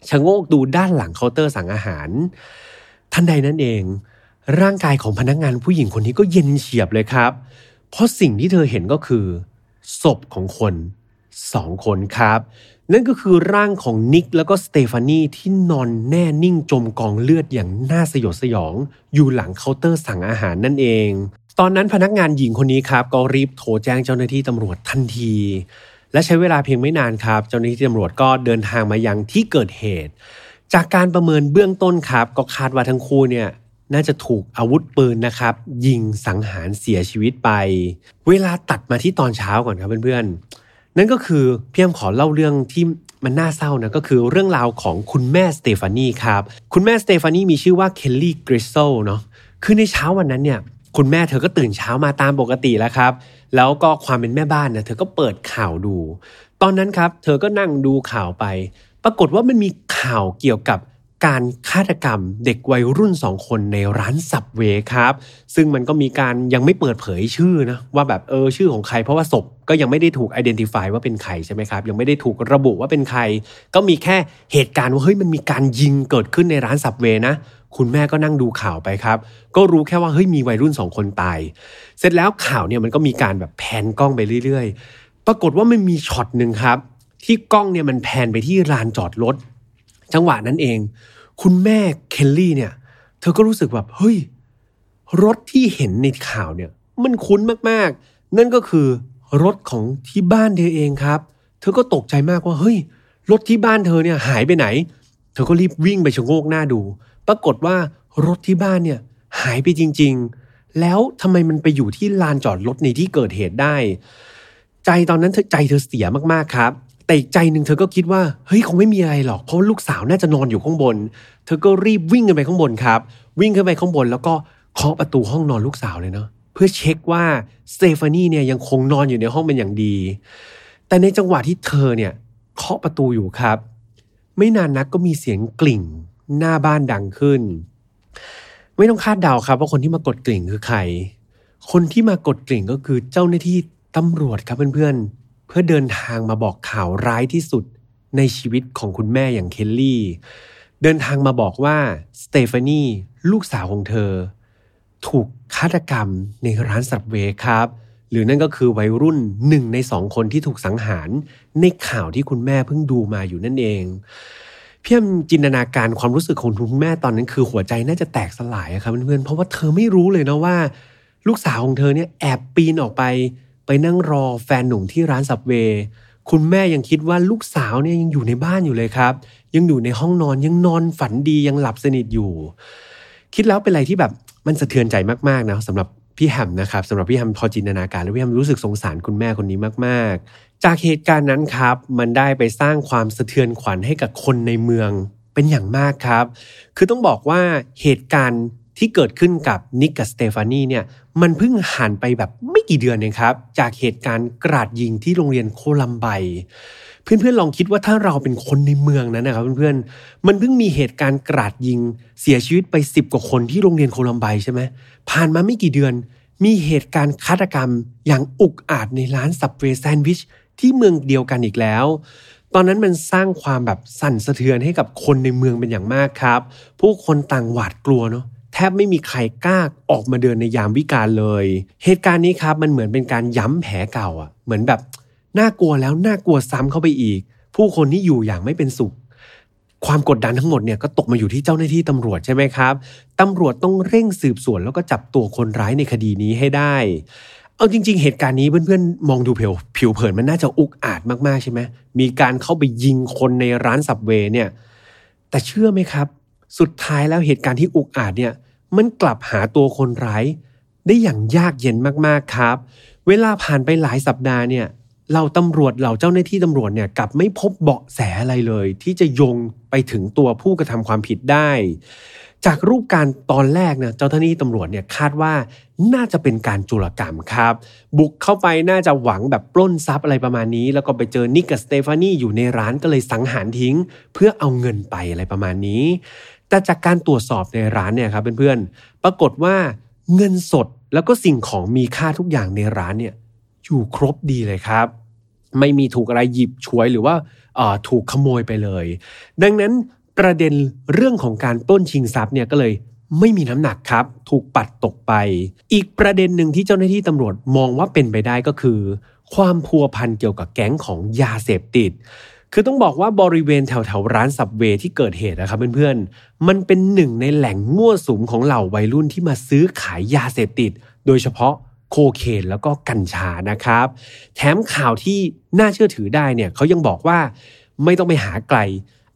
ชะโงกดูด้านหลังเคาน์เตอร์สั่งอาหาร ทันใดนั้นเอง ร่างกายของพนักงานผู้หญิงคนนี้ก็เย็นเฉียบเลยครับ เพราะสิ่งที่เธอเห็นก็คือศพของคนสองคนครับ นั่นก็คือร่างของนิกแล้วก็สเตฟานีที่นอนแน่นิ่งจมกองเลือดอย่างน่าสยดสยอง อยู่หลังเคาน์เตอร์สั่งอาหารนั่นเอง ตอนนั้นพนักงานหญิงคนนี้ครับก็รีบโทรแจ้งเจ้าหน้าที่ตำรวจทันที และใช้เวลาเพียงไม่นานครับ เจ้าหน้าที่ตำรวจก็เดินทางมายังที่เกิดเหตุ จากการประเมินเบื้องต้นครับ ก็คาดว่าทั้งคู่เนี่ยน่าจะถูกอาวุธปืนนะครับ ยิงสังหารเสียชีวิตไป เวลาตัดมาที่ตอนเช้าก่อนครับเพื่อนๆ นั่นก็คือพี่แอมขอเล่าเรื่องที่มันน่าเศร้านะก็คือเรื่องราวของคุณแม่สเตฟานีครับ คุณแม่สเตฟานีมีชื่อว่าเคลลี่กริสโซเนาะคือในเช้าวันนั้นเนี่ยคุณแม่เธอก็ตื่นเช้ามาตามปกติแล้วครับ แล้วก็ความเป็นแม่บ้านเนะเธอก็เปิดข่าวดู ตอนนั้นครับ เธอก็นั่งดูข่าวไป ปรากฏว่ามันมีข่าวเกี่ยวกับ การฆาตกรรมเด็กวัยรุ่นสองคนในร้านสับเวครับ ซึ่งมันก็มีการยังไม่เปิดเผยชื่อนะว่าแบบเออชื่อของใครเพราะว่าศพก็ยังไม่ได้ถูก identify ว่าเป็นใครใช่ไหมครับ ยังไม่ได้ถูกระบุว่าเป็นใคร ก็มีแค่เหตุการณ์ว่าเฮ้ยมันมีการยิงเกิดขึ้นในร้านสับเวนะคุณแม่ก็นั่งดูข่าวไปครับ ก็รู้แค่ว่าเฮ้ยมีวัยรุ่นสองคนตาย เสร็จแล้วข่าวเนี่ยมันก็มีการแบบแพนกล้องไปเรื่อย ๆ ปรากฏว่ามันมีช็อตหนึ่งครับ ที่กล้องเนี่ยมันแพนไปที่ลานจอดรถ จังหวะนั้นเอง คุณแม่เคลลี่เนี่ย เธอก็รู้สึกแบบเฮ้ยรถที่เห็นในข่าวเนี่ย มันคุ้นมากๆ นั่นก็คือรถของที่บ้านเธอเองครับ เธอก็ตกใจมากว่าเฮ้ย รถที่บ้านเธอเนี่ยหายไปไหน เธอก็รีบวิ่งไปชะโงกหน้าดู ปรากฏว่ารถที่บ้านเนี่ยหายไปจริง ๆ แล้วทำไมมันไปอยู่ที่ลานจอดรถในที่เกิดเหตุได้ ใจตอนนั้นเธอใจเธอเสียมากๆครับ แต่อีกใจหนึ่งเธอก็คิดว่าเฮ้ยคงไม่มีอะไรหรอกเพราะลูกสาวน่าจะนอนอยู่ข้างบน เธอก็รีบวิ่งขึ้นไปข้างบนครับ วิ่งขึ้นไปข้างบน แล้วก็เคาะประตูห้องนอนลูกสาวเลยเนาะเพื่อเช็คว่าสเตฟานีเนี่ยยังคงนอนอยู่ในห้องเป็นอย่างดี แต่ในจังหวะที่เธอเนี่ยเคาะประตูอยู่ครับ ไม่นานนักก็มีเสียงกลิ่ง หน้าบ้านดังขึ้น ไม่ต้องคาดเดาครับว่าคนที่มากดกลิ่งคือใคร คนที่มากดกลิ่งก็คือเจ้าหน้าที่ตำรวจครับเพื่อนๆเพื่อเดินทางมาบอกข่าวร้ายที่สุดในชีวิตของคุณแม่อย่างเคลลี่ เดินทางมาบอกว่าสเตฟานีลูกสาวของเธอ ถูกฆาตกรรมในร้านสับเวครับ หรือนั่นก็คือวัยรุ่นหนึ่งในสองคนที่ถูกสังหารในข่าวที่คุณแม่เพิ่งดูมาอยู่นั่นเองเพี่ยมจินตนาการความรู้สึกของคุณแม่ตอนนั้นคือหัวใจน่าจะแตกสลายครับเพื่อนๆเพราะว่าเธอไม่รู้เลยนะว่า ลูกสาวของเธอเนี่ยแอบปีนออกไป ไปนั่งรอแฟนหนุ่มที่ร้านสับเวย์คุณแม่ยังคิดว่าลูกสาวเนี่ยยังอยู่ในบ้านอยู่เลยครับ ยังอยู่ในห้องนอนยังนอนฝันดียังหลับสนิทอยู่ คิดแล้วเป็นอะไรที่แบบมันสะเทือนใจมากๆนะสำหรับพี่แฮมนะครับสำหรับพี่แฮมพอจินตนาการแล้วพี่แฮมรู้สึกสงสารคุณแม่คนนี้มากๆ จากเหตุการณ์นั้นครับ มันได้ไปสร้างความสะเทือนขวัญให้กับคนในเมืองเป็นอย่างมากครับ คือต้องบอกว่าเหตุการณ์ ที่เกิดขึ้นกับนิกกับสเตฟานีเนี่ยมันเพิ่งหันไปแบบไม่กี่เดือนเองครับ จากเหตุการณ์กราดยิงที่โรงเรียนโคลัมไบ เพื่อนๆลองคิดว่าถ้าเราเป็นคนในเมืองนั้นนะครับเพื่อนๆมันเพิ่งมีเหตุการณ์กราดยิงเสียชีวิตไปสิบกว่าคนที่โรงเรียนโคลัมไบใช่ไหมผ่านมาไม่กี่เดือน มีเหตุการณ์ฆาตกรรมอย่างอุกอาจในร้านสับเวย์แซนด์วิชที่เมืองเดียวกันอีกแล้วตอนนั้นมันสร้างความแบบสั่นสะเทือนให้กับคนในเมืองเป็นอย่างมากครับ ผู้คนต่างหวาดกลัวเนาะ แทบไม่มีใครกล้าออกมาเดินในยามวิกาลเลย เหตุการณ์นี้ครับมันเหมือนเป็นการย้ำแผลเก่าอะ เหมือนแบบน่ากลัวแล้วน่ากลัวซ้ำเข้าไปอีก ผู้คนที่อยู่อย่างไม่เป็นสุข ความกดดันทั้งหมดเนี่ยก็ตกมาอยู่ที่เจ้าหน้าที่ตำรวจใช่ไหมครับตำรวจต้องเร่งสืบสวนแล้วก็จับตัวคนร้ายในคดีนี้ให้ได้ เอาจริง ๆ เหตุการณ์นี้เพื่อนๆมองดูผิวผิวเผินมันน่าจะอุกอาจมากๆใช่ไหมมีการเข้าไปยิงคนในร้านสับเวเนี่ยแต่เชื่อไหมครับ สุดท้ายแล้วเหตุการณ์ที่อุกอาจเนี่ย มันกลับหาตัวคนร้าย ได้อย่างยากเย็นมากๆครับ เวลาผ่านไปหลายสัปดาห์เนี่ยเราตำรวจเราเจ้าหน้าที่ตำรวจเนี่ยกลับไม่พบเบาะแสอะไรเลย ที่จะโยงไปถึงตัวผู้กระทำความผิดได้ จากรูปการตอนแรกนะเจ้าหน้าที่ตำรวจเนี่ยคาดว่าน่าจะเป็นการจุลกรรมครับ บุกเข้าไปน่าจะหวังแบบปล้นทรัพย์อะไรประมาณนี้ แล้วก็ไปเจอนิกกับสเตฟานีอยู่ในร้านก็เลยสังหารทิ้ง เพื่อเอาเงินไปอะไรประมาณนี้ แต่จากการตรวจสอบในร้านเนี่ยครับเพื่อนๆ ปรากฏว่าเงินสดแล้วก็สิ่งของมีค่าทุกอย่างในร้านเนี่ยอยู่ครบดีเลยครับ ไม่มีถูกอะไรหยิบฉวยหรือว่าถูกขโมยไปเลย ดังนั้นประเด็นเรื่องของการปล้นชิงทรัพย์เนี่ยก็เลยไม่มีน้ำหนักครับ ถูกปัดตกไป อีกประเด็นหนึ่งที่เจ้าหน้าที่ตำรวจมองว่าเป็นไปได้ก็คือ ความพัวพันเกี่ยวกับแก๊งของยาเสพติด คือต้องบอกว่าบริเวณแถวแถวร้านสับเวที่เกิดเหตุนะครับเพื่อนๆ มันเป็นหนึ่งในแหล่งมั่วสุมของเหล่าวัยรุ่นที่มาซื้อขายยาเสพติด โดยเฉพาะโคเคนแล้วก็กัญชานะครับ แถมข่าวที่น่าเชื่อถือได้เนี่ยเขายังบอกว่าไม่ต้องไปหาไกล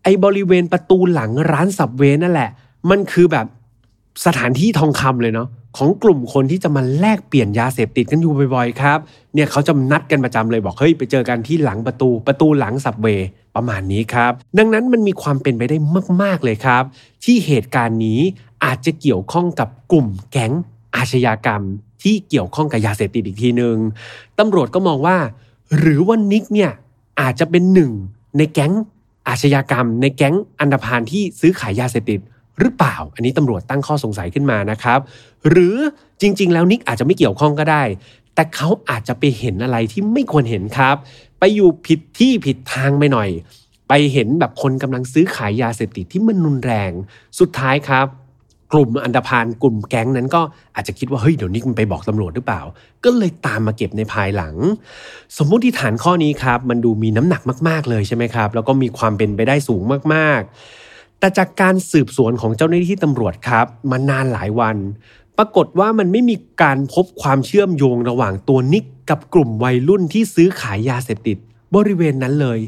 ไอ้บริเวณประตูหลังร้านสับเวนั่นแหละ มันคือแบบสถานที่ทองคำเลยเนาะ ของกลุ่มคนที่จะมาแลกเปลี่ยนยาเสพติดกันอยู่บ่อยๆครับเนี่ยเขาจะนัดกันประจำเลยบอกเฮ้ยไปเจอกันที่หลังประตูประตูหลังสับเวย์ประมาณนี้ครับ ดังนั้นมันมีความเป็นไปได้มากๆเลยครับ ที่เหตุการณ์นี้อาจจะเกี่ยวข้องกับกลุ่มแก๊งอาชญากรรม ที่เกี่ยวข้องกับยาเสพติดอีกทีหนึ่งตำรวจก็มองว่า หรือว่านิกเนี่ยอาจจะเป็นหนึ่งในแก๊งอาชญากรรม ในแก๊งอันดพานที่ซื้อขายยาเสพติด หรือเปล่า อันนี้ตำรวจตั้งข้อสงสัยขึ้นมานะครับ หรือจริง ๆ แล้วนิกอาจจะไม่เกี่ยวข้องก็ได้ แต่เขาอาจจะไปเห็นอะไรที่ไม่ควรเห็นครับ ไปอยู่ผิดที่ผิดทางไปหน่อย ไปเห็นแบบคนกำลังซื้อขายยาเสพติดที่มันรุนแรง สุดท้ายครับกลุ่มอันดพานกลุ่มแก๊งนั้นก็อาจจะคิดว่าเฮ้ยเดี๋ยวนิกมันไปบอกตำรวจหรือเปล่า ก็เลยตามมาเก็บในภายหลัง สมมุติฐานข้อนี้ครับ มันดูมีน้ำหนักมาก ๆเลยใช่ไหมครับ แล้วก็มีความเป็นไปได้สูงมากๆ แต่จากการสืบสวนของเจ้าหน้าที่ตำรวจครับ มานานหลายวัน ปรากฏว่ามันไม่มีการพบความเชื่อมโยงระหว่างตัวนิกกับกลุ่มวัยรุ่นที่ซื้อขายยาเสพติด บริเวณนั้นเลย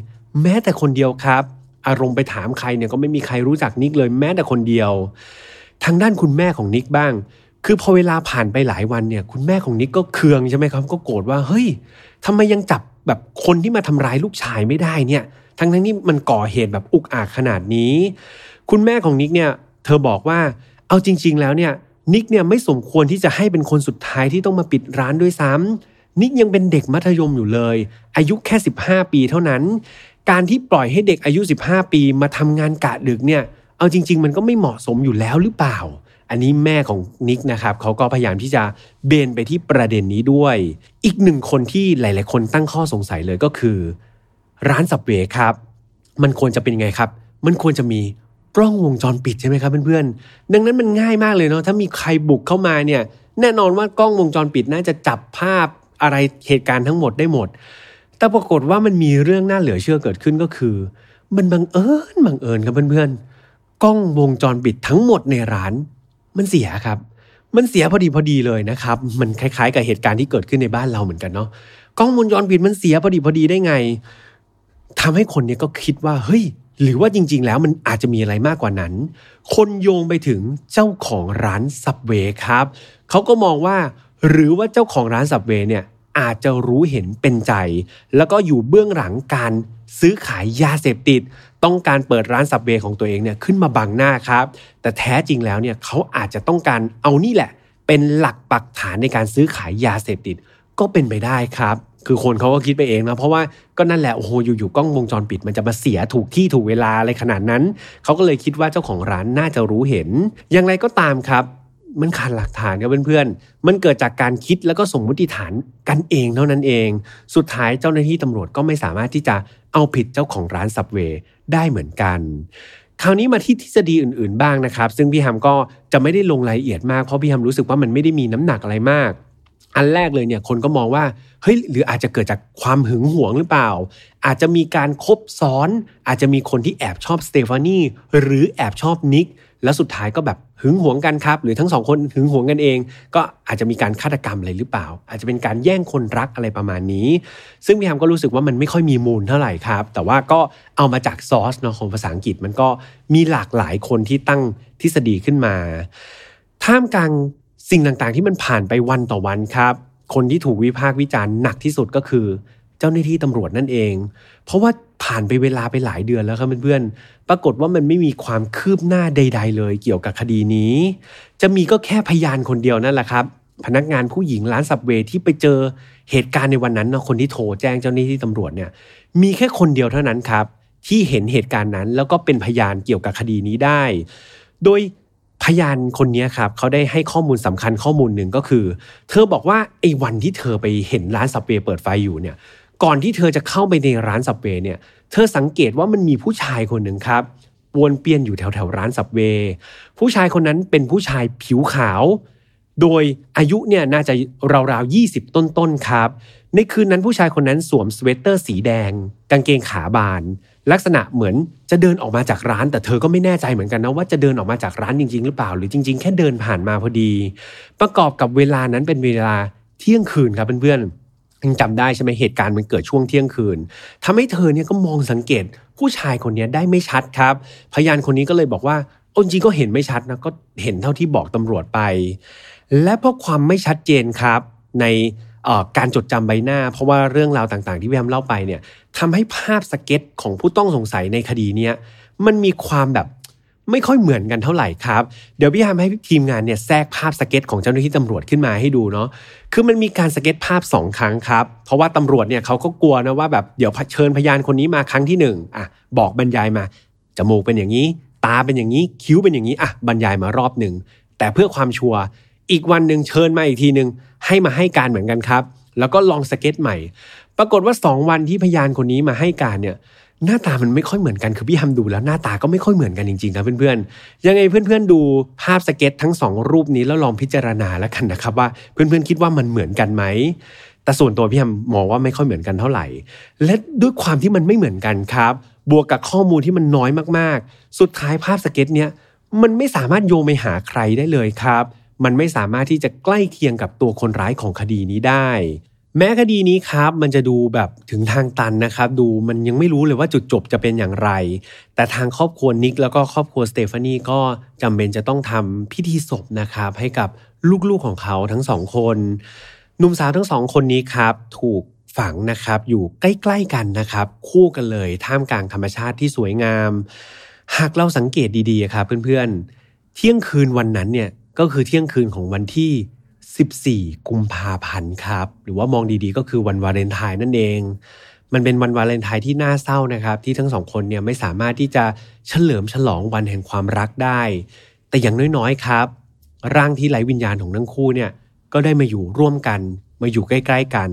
แม้แต่คนเดียวครับ อารมณ์ไปถามใครเนี่ยก็ไม่มีใครรู้จักนิกเลยแม้แต่คนเดียว ทางด้านคุณแม่ของนิกบ้าง คือพอเวลาผ่านไปหลายวันเนี่ย คุณแม่ของนิกก็เคืองใช่ไหมครับ ก็โกรธว่าเฮ้ยทำไมยังจับ แบบคนที่มาทำร้ายลูกชายไม่ได้เนี่ย ทั้งทั้งที่มันก่อเหตุแบบอุกอาจขนาดนี้ คุณแม่ของนิกเนี่ยเธอบอกว่าเอาจริง ๆ แล้วเนี่ยนิกเนี่ยไม่สมควรที่จะให้เป็นคนสุดท้ายที่ต้องมาปิดร้านด้วยซ้ำนิกยังเป็นเด็กมัธยมอยู่เลย อายุแค่ 15 ปีเท่านั้น การที่ปล่อยให้เด็กอายุ 15 ปีมาทำงานกะดึกเนี่ยเอาจริง ๆ มันก็ไม่เหมาะสมอยู่แล้วหรือเปล่า อันนี้แม่ของนิกนะครับเขาก็พยายามที่จะเบนไปที่ประเด็นนี้ด้วย อีกหนึ่งคนที่หลาย ๆ คนตั้งข้อสงสัยเลยก็คือ ร้านสับเวครับ มันควรจะเป็นยังไงครับ มันควรจะมีกล้องวงจรปิดใช่ไหมครับเพื่อนๆ ดังนั้นมันง่ายมากเลยเนาะถ้ามีใครบุกเข้ามาเนี่ยแน่นอนว่ากล้องวงจรปิดน่าจะจับภาพอะไรเหตุการณ์ทั้งหมดได้หมด แต่ปรากฏว่ามันมีเรื่องน่าเหลือเชื่อเกิดขึ้นก็คือ มันบังเอิญบังเอิญครับเพื่อนๆกล้องวงจรปิดทั้งหมดในร้าน มันเสียครับ มันเสียพอดีพอดีเลยนะครับ มันคล้ายๆ กับเหตุการณ์ที่เกิดขึ้นในบ้านเราเหมือนกันเนาะกล้องวงจรปิดมันเสียพอดีพอดีได้ไงทำให้คนเนี้ก็คิดว่าเฮ้ย หรือว่าจริง ๆ แล้วมันอาจจะมีอะไรมากกว่านั้น คนโยงไปถึงเจ้าของร้านสับเวครับเขาก็มองว่า หรือว่าเจ้าของร้านสับเวเนี่ย อาจจะรู้เห็นเป็นใจ แล้วก็อยู่เบื้องหลังการซื้อขายยาเสพติด ต้องการเปิดร้านสับเวของตัวเองเนี่ยขึ้นมาบังหน้าครับ แต่แท้จริงแล้วเนี่ยเขาอาจจะต้องการเอานี่แหละ เป็นหลักปักฐานในการซื้อขายยาเสพติดก็เป็นไปได้ครับ คือคนเขาก็คิดไปเองนะ เพราะว่าก็นั่นแหละ โอ้โห อยู่ๆ กล้องวงจรปิดมันจะมาเสียถูกที่ถูกเวลาอะไรขนาดนั้น เขาก็เลยคิดว่าเจ้าของร้านน่าจะรู้เห็น อย่างไรก็ตามครับ มันขาดหลักฐานครับเพื่อนๆ มันเกิดจากการคิดแล้วก็สมมติฐานกันเองเท่านั้นเอง สุดท้ายเจ้าหน้าที่ตำรวจก็ไม่สามารถที่จะเอาผิดเจ้าของร้านสับเวย์ได้เหมือนกัน คราวนี้มาที่ทฤษฎีอื่นๆบ้างนะครับ ซึ่งพี่ฮัมก็จะไม่ได้ลงรายละเอียดมากเพราะพี่ฮัมรู้สึกว่ามันไม่ได้มีน้ำหนักอะไรมาก อันแรกเลยเนี่ยคนก็มองว่าเฮ้ยหรืออาจจะเกิดจากความหึงหวงหรือเปล่า อาจจะมีการคบซ้อน อาจจะมีคนที่แอบชอบสเตฟานีหรือแอบชอบนิกแล้วสุดท้ายก็แบบ หึงหวงกันครับ หรือทั้งสองคนหึงหวงกันเอง ก็อาจจะมีการฆาตกรรมอะไรหรือเปล่า อาจจะเป็นการแย่งคนรักอะไรประมาณนี้ ซึ่งพี่ฮัมก็รู้สึกว่ามันไม่ค่อยมีมูลเท่าไหร่ครับ แต่ว่าก็เอามาจากซอสเนาะของภาษาอังกฤษมันก็มีหลากหลายคนที่ตั้งทฤษฎีขึ้นมา ท่ามกลางสิ่งต่างๆ ที่มันผ่านไปวันต่อวันครับ คนที่ถูกวิพากษ์วิจารณ์หนักที่สุดก็คือ เจ้าหน้าที่ตำรวจนั่นเอง เพราะว่าผ่านไปเวลาไปหลายเดือนแล้วครับเพื่อนๆ ปรากฏว่ามันไม่มีความคืบหน้าใด ๆ เลยเกี่ยวกับคดีนี้ จะมีก็แค่พยานคนเดียวนั่นแหละครับ พนักงานผู้หญิงร้านสับเวที่ไปเจอเหตุการณ์ในวันนั้นนะคนที่โทรแจ้งเจ้าหน้าที่ตำรวจเนี่ย มีแค่คนเดียวเท่านั้นครับ ที่เห็นเหตุการณ์นั้น แล้วก็เป็นพยานเกี่ยวกับคดีนี้ได้ โดยพยานคนนี้ครับเขาได้ให้ข้อมูลสำคัญข้อมูลหนึ่งก็คือ เธอบอกว่าไอ้วันที่เธอไปเห็นร้านสับเวเปิดไฟอยู่เนี่ย ก่อนที่เธอจะเข้าไปในร้านสับเวเนี่ย เธอสังเกตว่ามันมีผู้ชายคนหนึ่งครับวนเปียนอยู่แถวแถวร้านสับเวผู้ชายคนนั้นเป็นผู้ชายผิวขาว โดยอายุเนี่ยน่าจะราวๆยี่สิบต้นๆครับ ในคืนนั้นผู้ชายคนนั้นสวมสเวตเตอร์สีแดง กางเกงขาบาน ลักษณะเหมือนจะเดินออกมาจากร้าน แต่เธอก็ไม่แน่ใจเหมือนกันนะว่าจะเดินออกมาจากร้านจริง ๆ หรือเปล่า หรือจริง ๆ แค่เดินผ่านมาพอดี ประกอบกับเวลานั้นเป็นเวลาเที่ยงคืนครับเพื่อนๆ ยังจำได้ใช่ไหมเหตุการณ์มันเกิดช่วงเที่ยงคืนทำให้เธอเนี่ยก็มองสังเกตผู้ชายคนนี้ได้ไม่ชัดครับ พยานคนนี้ก็เลยบอกว่าอจริงก็เห็นไม่ชัดนะก็เห็นเท่าที่บอกตำรวจไป และเพราะความไม่ชัดเจนครับในการจดจำใบหน้า เพราะว่าเรื่องราวต่างๆ ที่พี่แอมเล่าไปเนี่ยทำให้ภาพสเก็ตของผู้ต้องสงสัยในคดีเนี้ยมันมีความแบบ ไม่ค่อยเหมือนกันเท่าไหร่ครับ เดี๋ยวพี่ทำให้ทีมงานเนี่ยแทรกภาพสเก็ตของเจ้าหน้าที่ตำรวจขึ้นมาให้ดูเนาะคือมันมีการสเก็ตภาพ 2 ครั้งครับ เพราะว่าตำรวจเนี่ยเขาก็กลัวนะว่าแบบเดี๋ยวเชิญพยานคนนี้มาครั้งที่1อะบอกบรรยายมาจมูกเป็นอย่างนี้ ตาเป็นอย่างนี้คิ้วเป็นอย่างนี้อะบรรยายมารอบหนึ่งแต่เพื่อความชัวร์อีกวันหนึ่งเชิญมาอีกทีหนึ่งให้มาให้การเหมือนกันครับ แล้วก็ลองสเก็ตใหม่ ปรากฏว่า 2 วันที่พยานคนนี้มาให้การเนี่ย หน้าตามันไม่ค่อยเหมือนกันคือพี่ทำดูแล้วหน้าตาก็ไม่ค่อยเหมือนกันจริงๆครับเพื่อนๆยังไงเพื่อนๆดูภาพสเก็ตทั้งสองรูปนี้แล้วลองพิจารณาแล้วกันนะครับว่าเพื่อนๆคิดว่ามันเหมือนกันไหมแต่ส่วนตัวพี่ทำมองว่าไม่ค่อยเหมือนกันเท่าไหร่ และด้วยความที่มันไม่เหมือนกันครับ บวกกับข้อมูลที่มันน้อยมากๆ สุดท้ายภาพสเก็ตเนี้ยมันไม่สามารถโยงไปหาใครได้เลยครับ มันไม่สามารถที่จะใกล้เคียงกับตัวคนร้ายของคดีนี้ได้ แม้คดีนี้ครับมันจะดูแบบถึงทางตันนะครับ ดูมันยังไม่รู้เลยว่าจุดจบจะเป็นอย่างไร แต่ทางครอบครัวนิกแล้วก็ครอบครัวสเตฟานีก็จำเป็นจะต้องทำพิธีศพนะครับ ให้กับลูกๆของเขาทั้งสองคนหนุ่มสาวทั้งสองคนนี้ครับ ถูกฝังนะครับอยู่ใกล้ๆกันนะครับ คู่กันเลยท่ามกลางธรรมชาติที่สวยงาม หากเราสังเกตดีๆครับเพื่อนๆ เที่ยงคืนวันนั้นเนี่ยก็คือเที่ยงคืนของวันที่ 14 กุมภาพันธ์ครับ หรือว่ามองดีๆ ก็คือวันวาเลนไทน์นั่นเอง มันเป็นวันวาเลนไทน์ที่น่าเศร้านะครับ ที่ทั้งสองคนเนี่ยไม่สามารถที่จะเฉลิมฉลองวันแห่งความรักได้ แต่อย่างน้อยๆครับ ร่างที่ไร้วิญญาณของทั้งคู่เนี่ยก็ได้มาอยู่ร่วมกันมาอยู่ใกล้ ๆกัน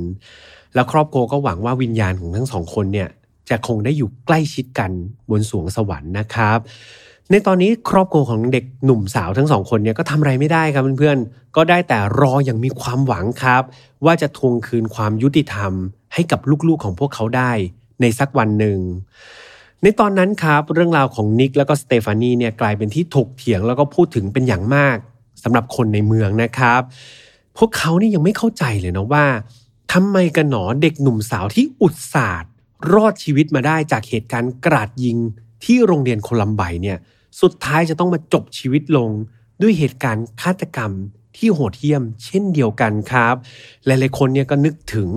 แล้วครอบครัวก็หวังว่าวิญญาณของทั้งสองคนเนี่ยจะคงได้อยู่ใกล้ชิดกันบนสวงสวรรค์นะครับ ในตอนนี้ครอบครัวของเด็กหนุ่มสาวทั้งสองคนเนี่ยก็ทำอะไรไม่ได้ครับเพื่อนๆ ก็ได้แต่รออย่างมีความหวังครับ ว่าจะทวงคืนความยุติธรรม ให้กับลูกๆของพวกเขาได้ในสักวันหนึ่ง ในตอนนั้นครับเรื่องราวของนิกแล้วก็สเตฟานีเนี่ยกลายเป็นที่ถกเถียงแล้วก็พูดถึงเป็นอย่างมากสำหรับคนในเมืองนะครับ พวกเขานี่ยังไม่เข้าใจเลยนะว่าทำไมกันหนอเด็กหนุ่มสาวที่อุตส่าห์รอดชีวิตมาได้จากเหตุการณ์กราดยิงที่โรงเรียนโคลัมไบเนี่ย สุดท้ายจะต้องมาจบชีวิตลงด้วยเหตุการณ์ฆาตกรรมที่โหดเหี้ยม เช่นเดียวกันครับ หลายๆคนเนี่ยก็นึกถึง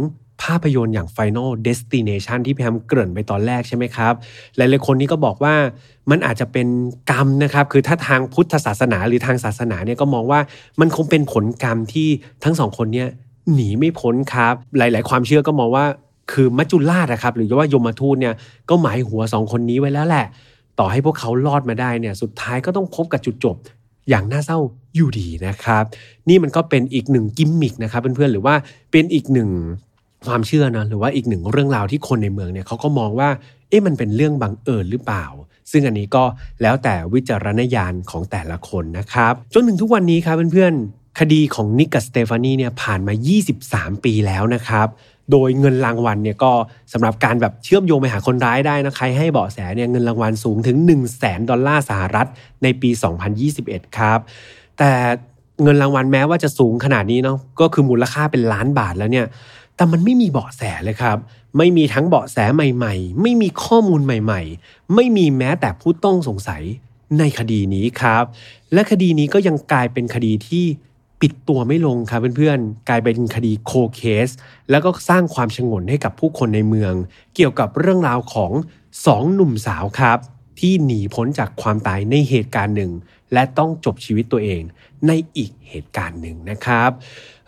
ภาพยนตร์อย่าง Final Destination ที่พี่แฮมเกริ่นไปตอนแรกใช่ไหมครับ หลายๆคนนี้ก็บอกว่ามันอาจจะเป็นกรรมนะครับ คือถ้าทางพุทธศาสนาหรือทางศาสนาเนี่ยก็มองว่ามันคงเป็นผลกรรมที่ทั้งสองคนเนี่ยหนีไม่พ้นครับ หลาย ๆ ความเชื่อก็มองว่าคือมัจจุราชนะครับ หรือว่า ยมทูตเนี่ยก็หมายหัวสองคนนี้ไว้แล้วแหละ ต่อให้พวกเขารอดมาได้เนี่ยสุดท้ายก็ต้องพบกับจุดจบอย่างน่าเศร้าอยู่ดีนะครับ นี่มันก็เป็นอีกหนึ่งกิมมิกนะครับเพื่อนๆหรือว่าเป็นอีกหนึ่งความเชื่อนะหรือว่าอีกหนึ่งเรื่องราวที่คนในเมืองเนี่ยเขาก็มองว่าเอ๊ะมันเป็นเรื่องบังเอิญหรือเปล่า ซึ่งอันนี้ก็แล้วแต่วิจารณญาณของแต่ละคนนะครับจนถึงทุกวันนี้ครับเพื่อนๆคดีของนิกกับสเตฟานีเนี่ยผ่านมา 23 ปีแล้วนะครับ โดยเงินรางวัลเนี่ยก็สำหรับการแบบเชื่อมโยงไปหาคนร้ายได้นะใครให้เบาะแสเนี่ยเงินรางวัลสูงถึง 1 0 0 0 0แสนดอลลาร์สหรัฐในปี 2021 ครับ แต่เงินรางวัลแม้ว่าจะสูงขนาดนี้เนาะก็คือมูลค่าเป็นล้านบาทแล้วเนี่ยแต่มันไม่มีเบาะแสเลยครับ ไม่มีทั้งเบาะแสใหม่ ๆ ไม่มีข้อมูลใหม่ ๆ ไม่มีแม้แต่ผู้ต้องสงสัยในคดีนี้ครับ และคดีนี้ก็ยังกลายเป็นคดีที่ ปิดตัวไม่ลงครับเพื่อนๆ กลายเป็นคดีโคเคส แล้วก็สร้างความชงนให้กับผู้คนในเมือง เกี่ยวกับเรื่องราวของสองหนุ่มสาวครับ ที่หนีพ้นจากความตายในเหตุการณ์หนึ่ง และต้องจบชีวิตตัวเองในอีกเหตุการณ์หนึ่งนะครับ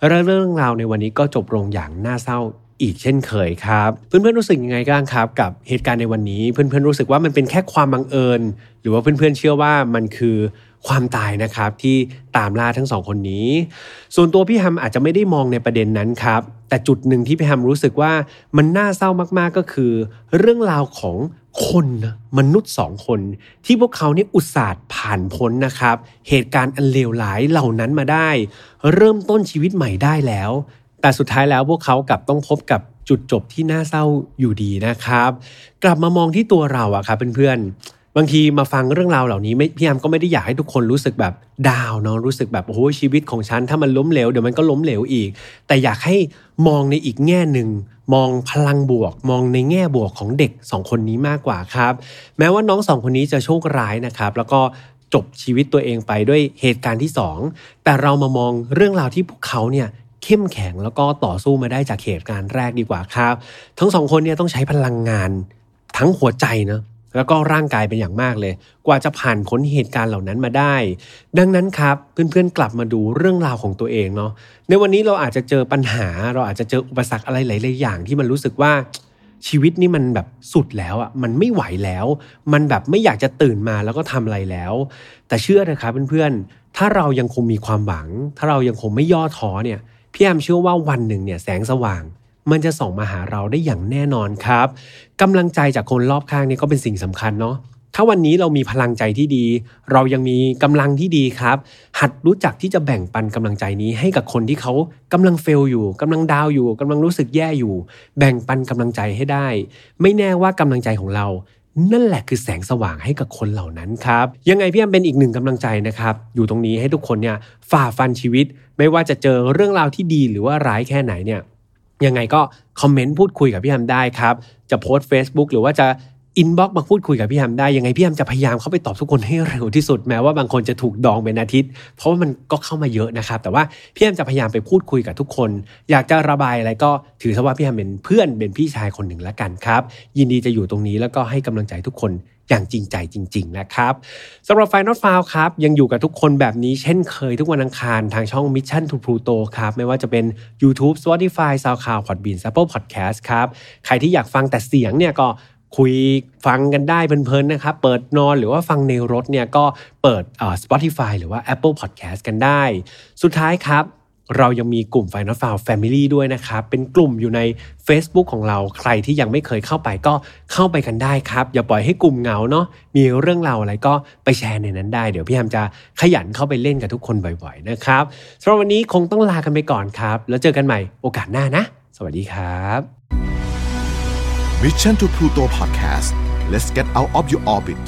เรื่องราวในวันนี้ก็จบลงอย่างน่าเศร้าอีกเช่นเคยครับ เพื่อนๆรู้สึกยังไงบ้างครับ กับเหตุการณ์ในวันนี้ เพื่อนๆรู้สึกว่ามันเป็นแค่ความบังเอิญ หรือว่าเพื่อนๆเชื่อว่ามันคือ ความตายนะครับที่ตามล่าทั้งสองคนนี้ ส่วนตัวพี่ฮัมอาจจะไม่ได้มองในประเด็นนั้นครับ แต่จุดหนึ่งที่พี่ฮัมรู้สึกว่ามันน่าเศร้ามากๆก็คือ เรื่องราวของคนมนุษย์สองคน ที่พวกเขาเนี่ยอุตส่าห์ผ่านพ้นนะครับ เหตุการณ์อันเลวร้ายเหล่านั้นมาได้ เริ่มต้นชีวิตใหม่ได้แล้ว แต่สุดท้ายแล้วพวกเขากลับต้องพบกับจุดจบที่น่าเศร้าอยู่ดีนะครับ กลับมามองที่ตัวเราอะครับเพื่อนๆ บางทีมาฟังเรื่องราวเหล่านี้ไม่พี่แอมก็ไม่ได้อยากให้ทุกคนรู้สึกแบบดาวเนาะรู้สึกแบบโอ้โหชีวิตของฉันถ้ามันล้มเหลวเดี๋ยวมันก็ล้มเหลวอีก แต่อยากให้มองในอีกแง่หนึ่งมองพลังบวก มองในแง่บวกของเด็กสองคนนี้มากกว่าครับ แม้ว่าน้องสองคนนี้จะโชคร้ายนะครับแล้วก็จบชีวิตตัวเองไปด้วยเหตุการณ์ที่สองแต่เรามามองเรื่องราวที่พวกเขาเนี่ยเข้มแข็งแล้วก็ต่อสู้มาได้จากเหตุการณ์แรกดีกว่าครับ ทั้งสองคนเนี่ยต้องใช้พลังงานทั้งหัวใจนะ แล้วก็ร่างกายเป็นอย่างมากเลย กว่าจะผ่านพ้นเหตุการณ์เหล่านั้นมาได้ ดังนั้นครับเพื่อนๆกลับมาดูเรื่องราวของตัวเองเนาะในวันนี้เราอาจจะเจอปัญหา เราอาจจะเจออุปสรรคอะไรหลายๆอย่างที่มันรู้สึกว่าชีวิตนี่มันแบบสุดแล้วอะมันไม่ไหวแล้ว มันแบบไม่อยากจะตื่นมาแล้วก็ทำอะไรแล้ว แต่เชื่อนะครับเพื่อนๆถ้าเรายังคงมีความหวัง ถ้าเรายังคงไม่ย่อท้อเนี่ยพี่แอมเชื่อว่าวันหนึ่งเนี่ยแสงสว่าง มันจะส่งมาหาเราได้อย่างแน่นอนครับกำลังใจจากคนรอบข้างนี่ก็เป็นสิ่งสำคัญเนาะถ้าวันนี้เรามีพลังใจที่ดี เรายังมีกำลังที่ดีครับ หัดรู้จักที่จะแบ่งปันกำลังใจนี้ให้กับคนที่เขากำลังเฟลอยู่กำลังดาวอยู่กำลังรู้สึกแย่อยู่ แบ่งปันกำลังใจให้ได้ ไม่แน่ว่ากำลังใจของเรา นั่นแหละคือแสงสว่างให้กับคนเหล่านั้นครับ ยังไงพี่แอมเป็นอีกหนึ่งกำลังใจนะครับ อยู่ตรงนี้ให้ทุกคนเนี่ยฝ่าฟันชีวิต ไม่ว่าจะเจอเรื่องราวที่ดีหรือว่าร้ายแค่ไหนเนี่ย ยังไงก็คอมเมนต์พูดคุยกับพี่แฮมได้ครับ จะโพสต์ Facebook หรือว่าจะ inbox มาพูดคุยกับพี่แฮมได้ ยังไงพี่แฮมจะพยายามเข้าไปตอบทุกคนให้เร็วที่สุดแม้ว่าบางคนจะถูกดองเป็นอาทิตย์ เพราะว่ามันก็เข้ามาเยอะนะครับ แต่ว่าพี่แฮมจะพยายามไปพูดคุยกับทุกคน อยากจะระบายอะไรก็ถือซะว่าพี่แฮมเป็นเพื่อนเป็นพี่ชายคนหนึ่งแล้วกันครับ ยินดีจะอยู่ตรงนี้แล้วก็ให้กำลังใจทุกคนอย่างจริงใจจริง ๆ นะครับสำหรับไฟนอตฟาวครับ ยังอยู่กับทุกคนแบบนี้เช่นเคยทุกวันอังคารทางช่อง Mission to Pluto ครับ ไม่ว่าจะเป็น YouTube Spotify SoundCloud Podbean Apple Podcast ครับ ใครที่อยากฟังแต่เสียงเนี่ยก็คุยฟังกันได้เพลินๆนะครับ เปิดนอนหรือว่าฟังในรถเนี่ยก็เปิด Spotify หรือว่า Apple Podcast กันได้ สุดท้ายครับ เรายังมีกลุ่ม Final f i l e Family ด้วยนะครับ เป็นกลุ่มอยู่ใน Facebook ของเราใครที่ยังไม่เคยเข้าไปก็เข้าไปกันได้ครับ อย่าปล่อยให้กลุ่มเหงาเนาะมีเรื่องราวอะไรก็ไปแชร์ในนั้นได้ เดี๋ยวพี่แฮมจะขยันเข้าไปเล่นกับทุกคนบ่อยๆนะครับสำหรับวันนี้คงต้องลากันไปก่อนครับ แล้วเจอกันใหม่โอกาสหน้านะ สวัสดีครับ Mission to Pluto Podcast let's get out of your orbit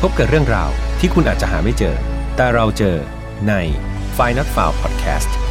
พบกับเรื่องราวที่คุณอาจจะหาไม่เจอ แต่เราเจอใน f i n a l f i l e Podcast